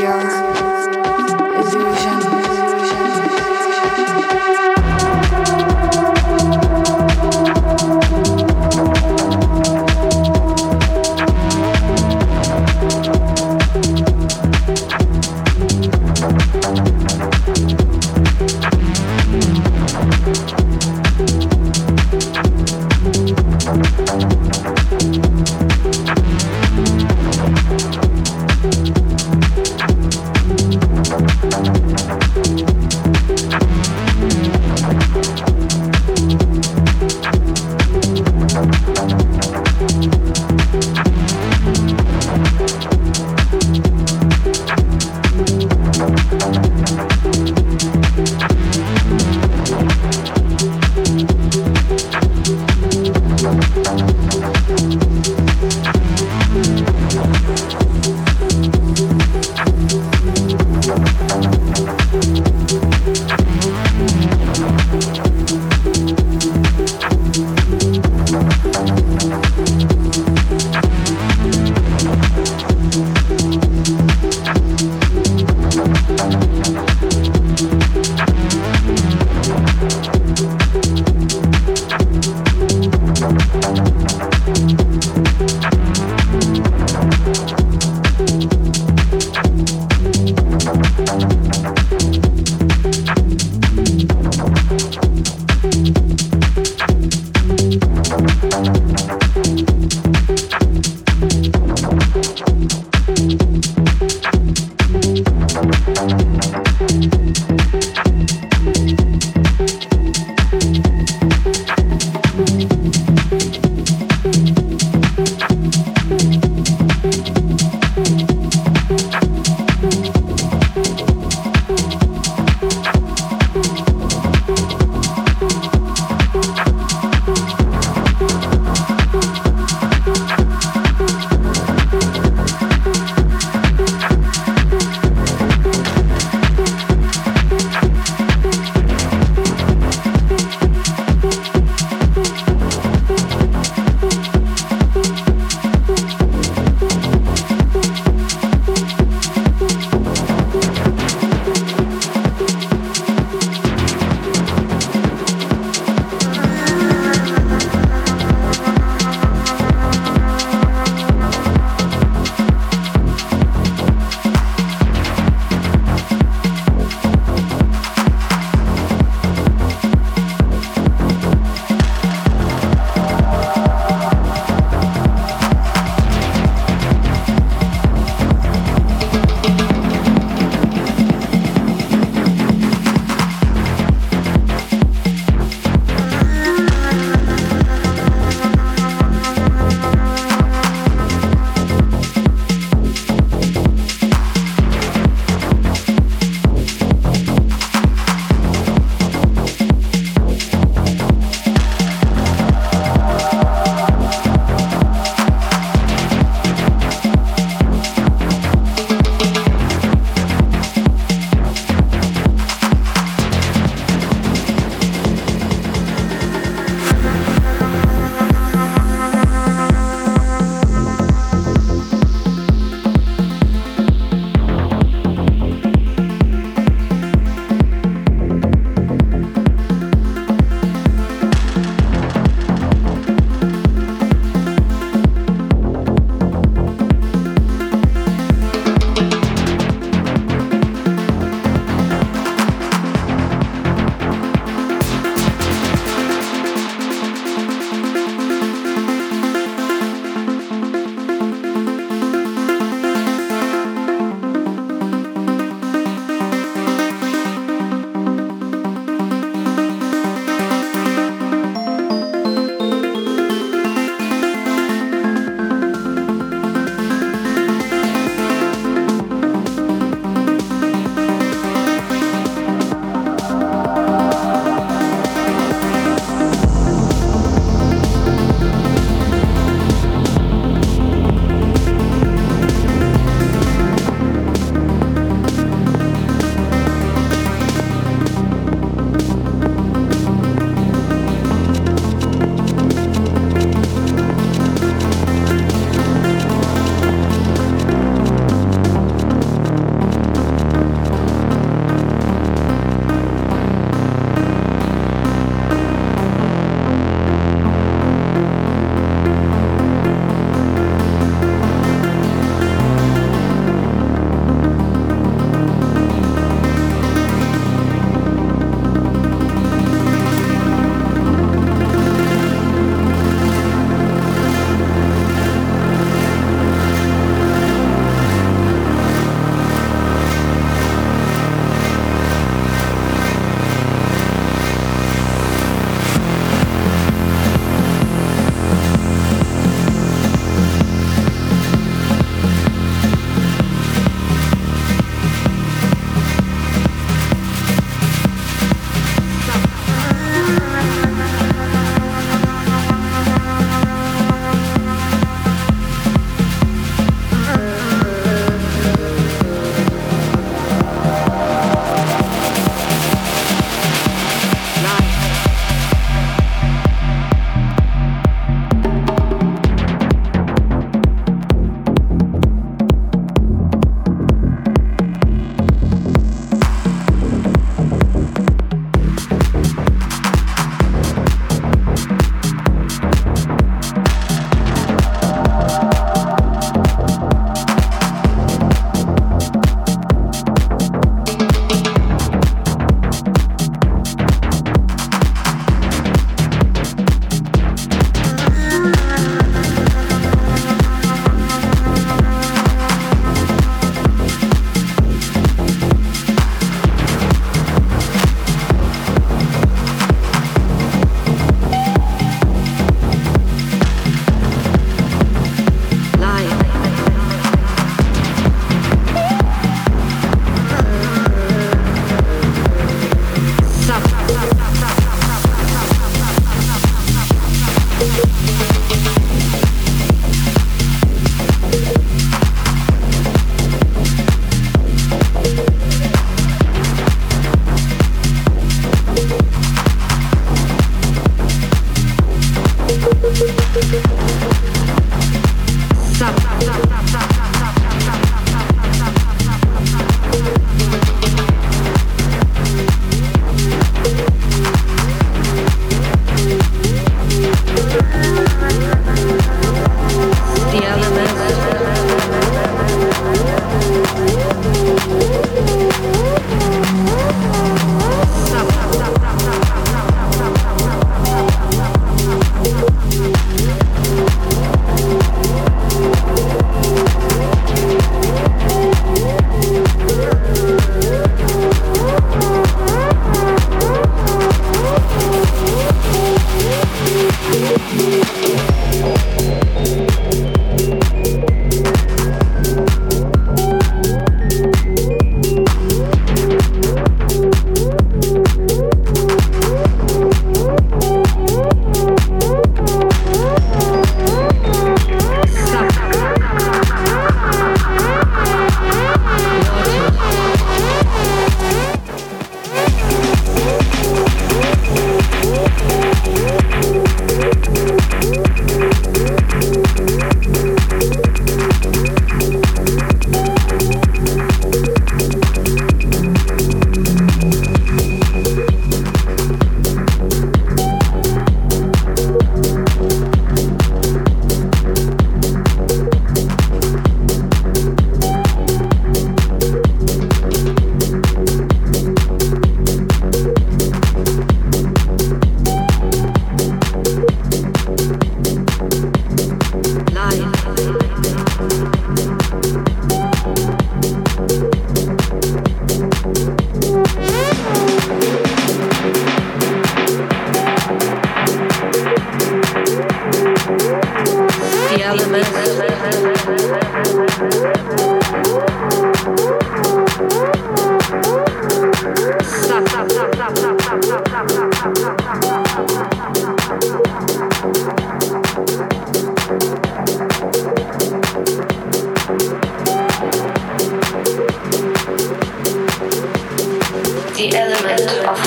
Thank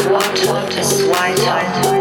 Thank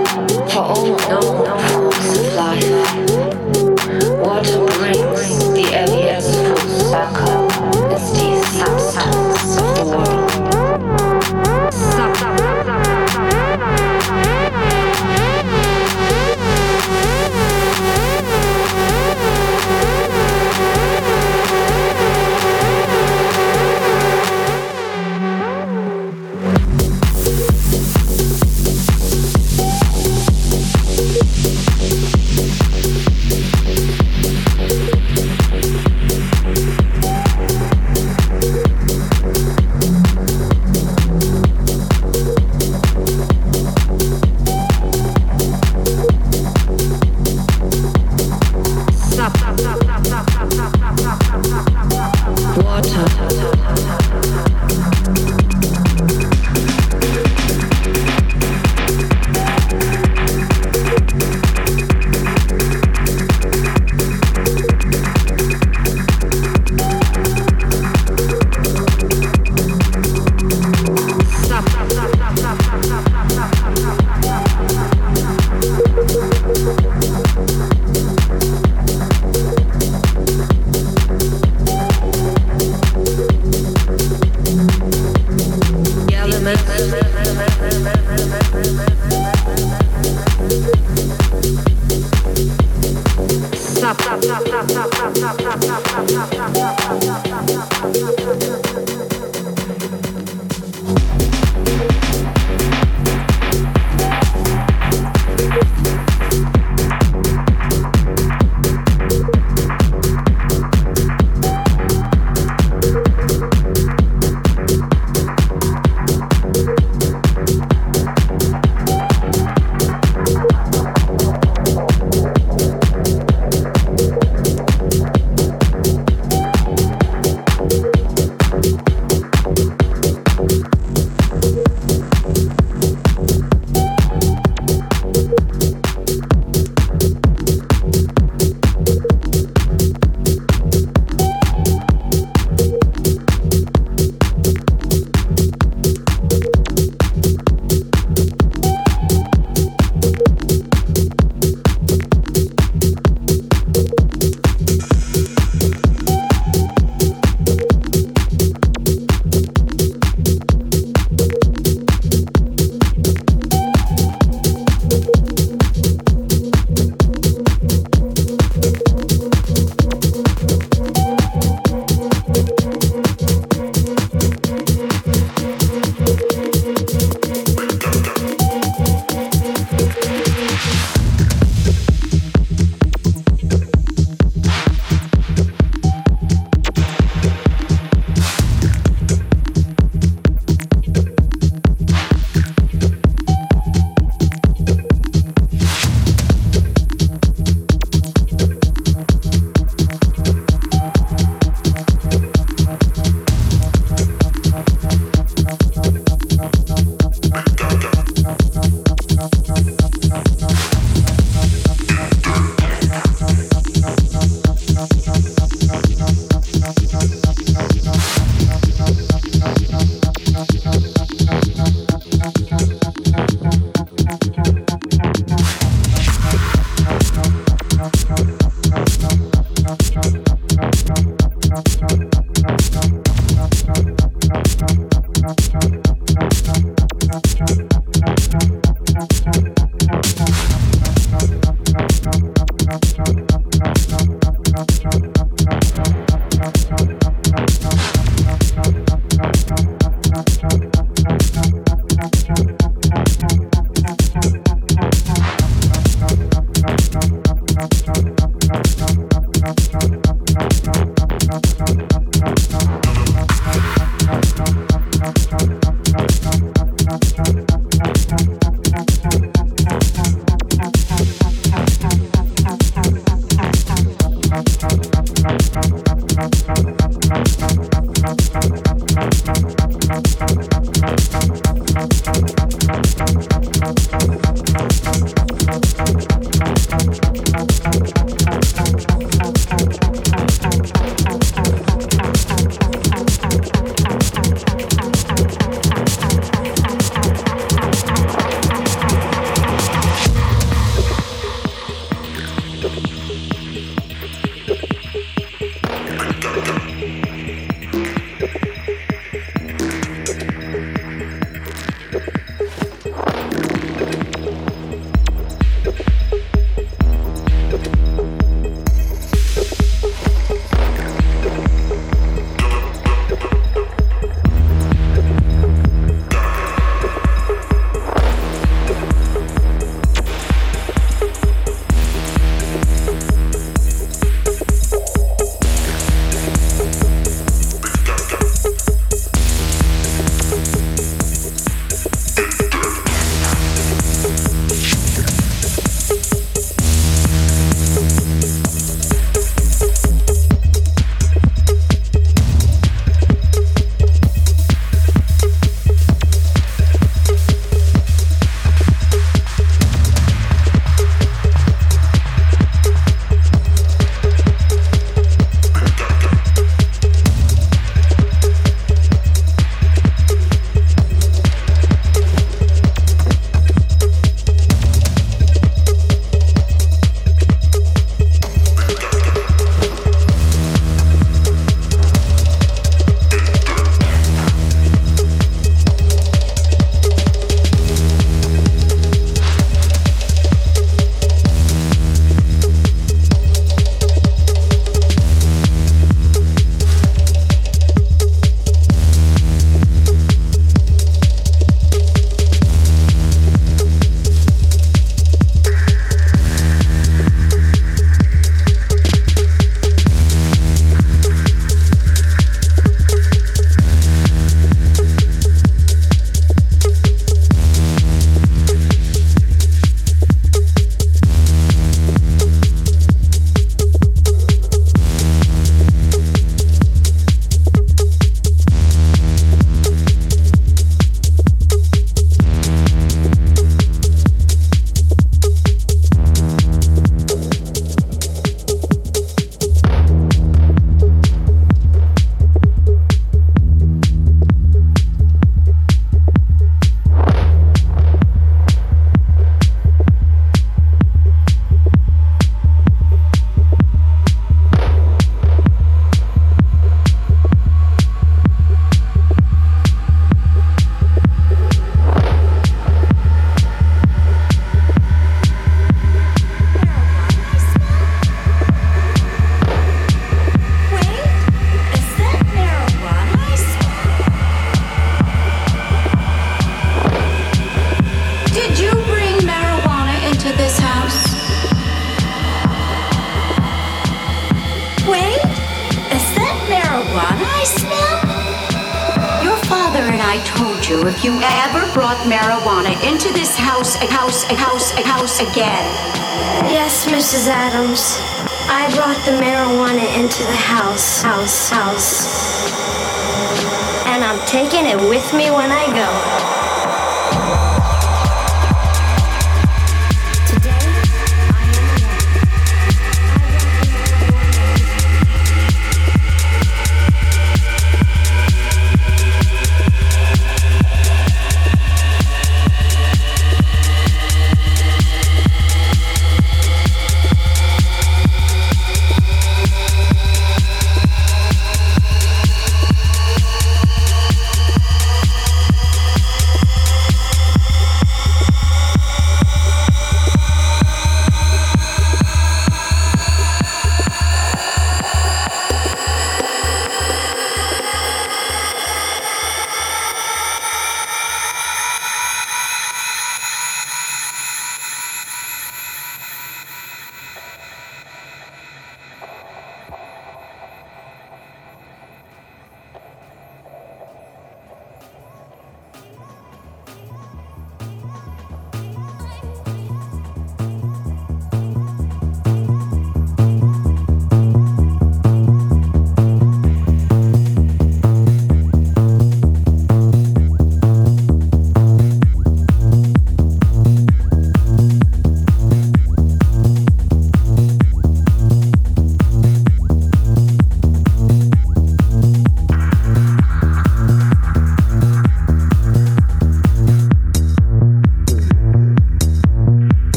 again.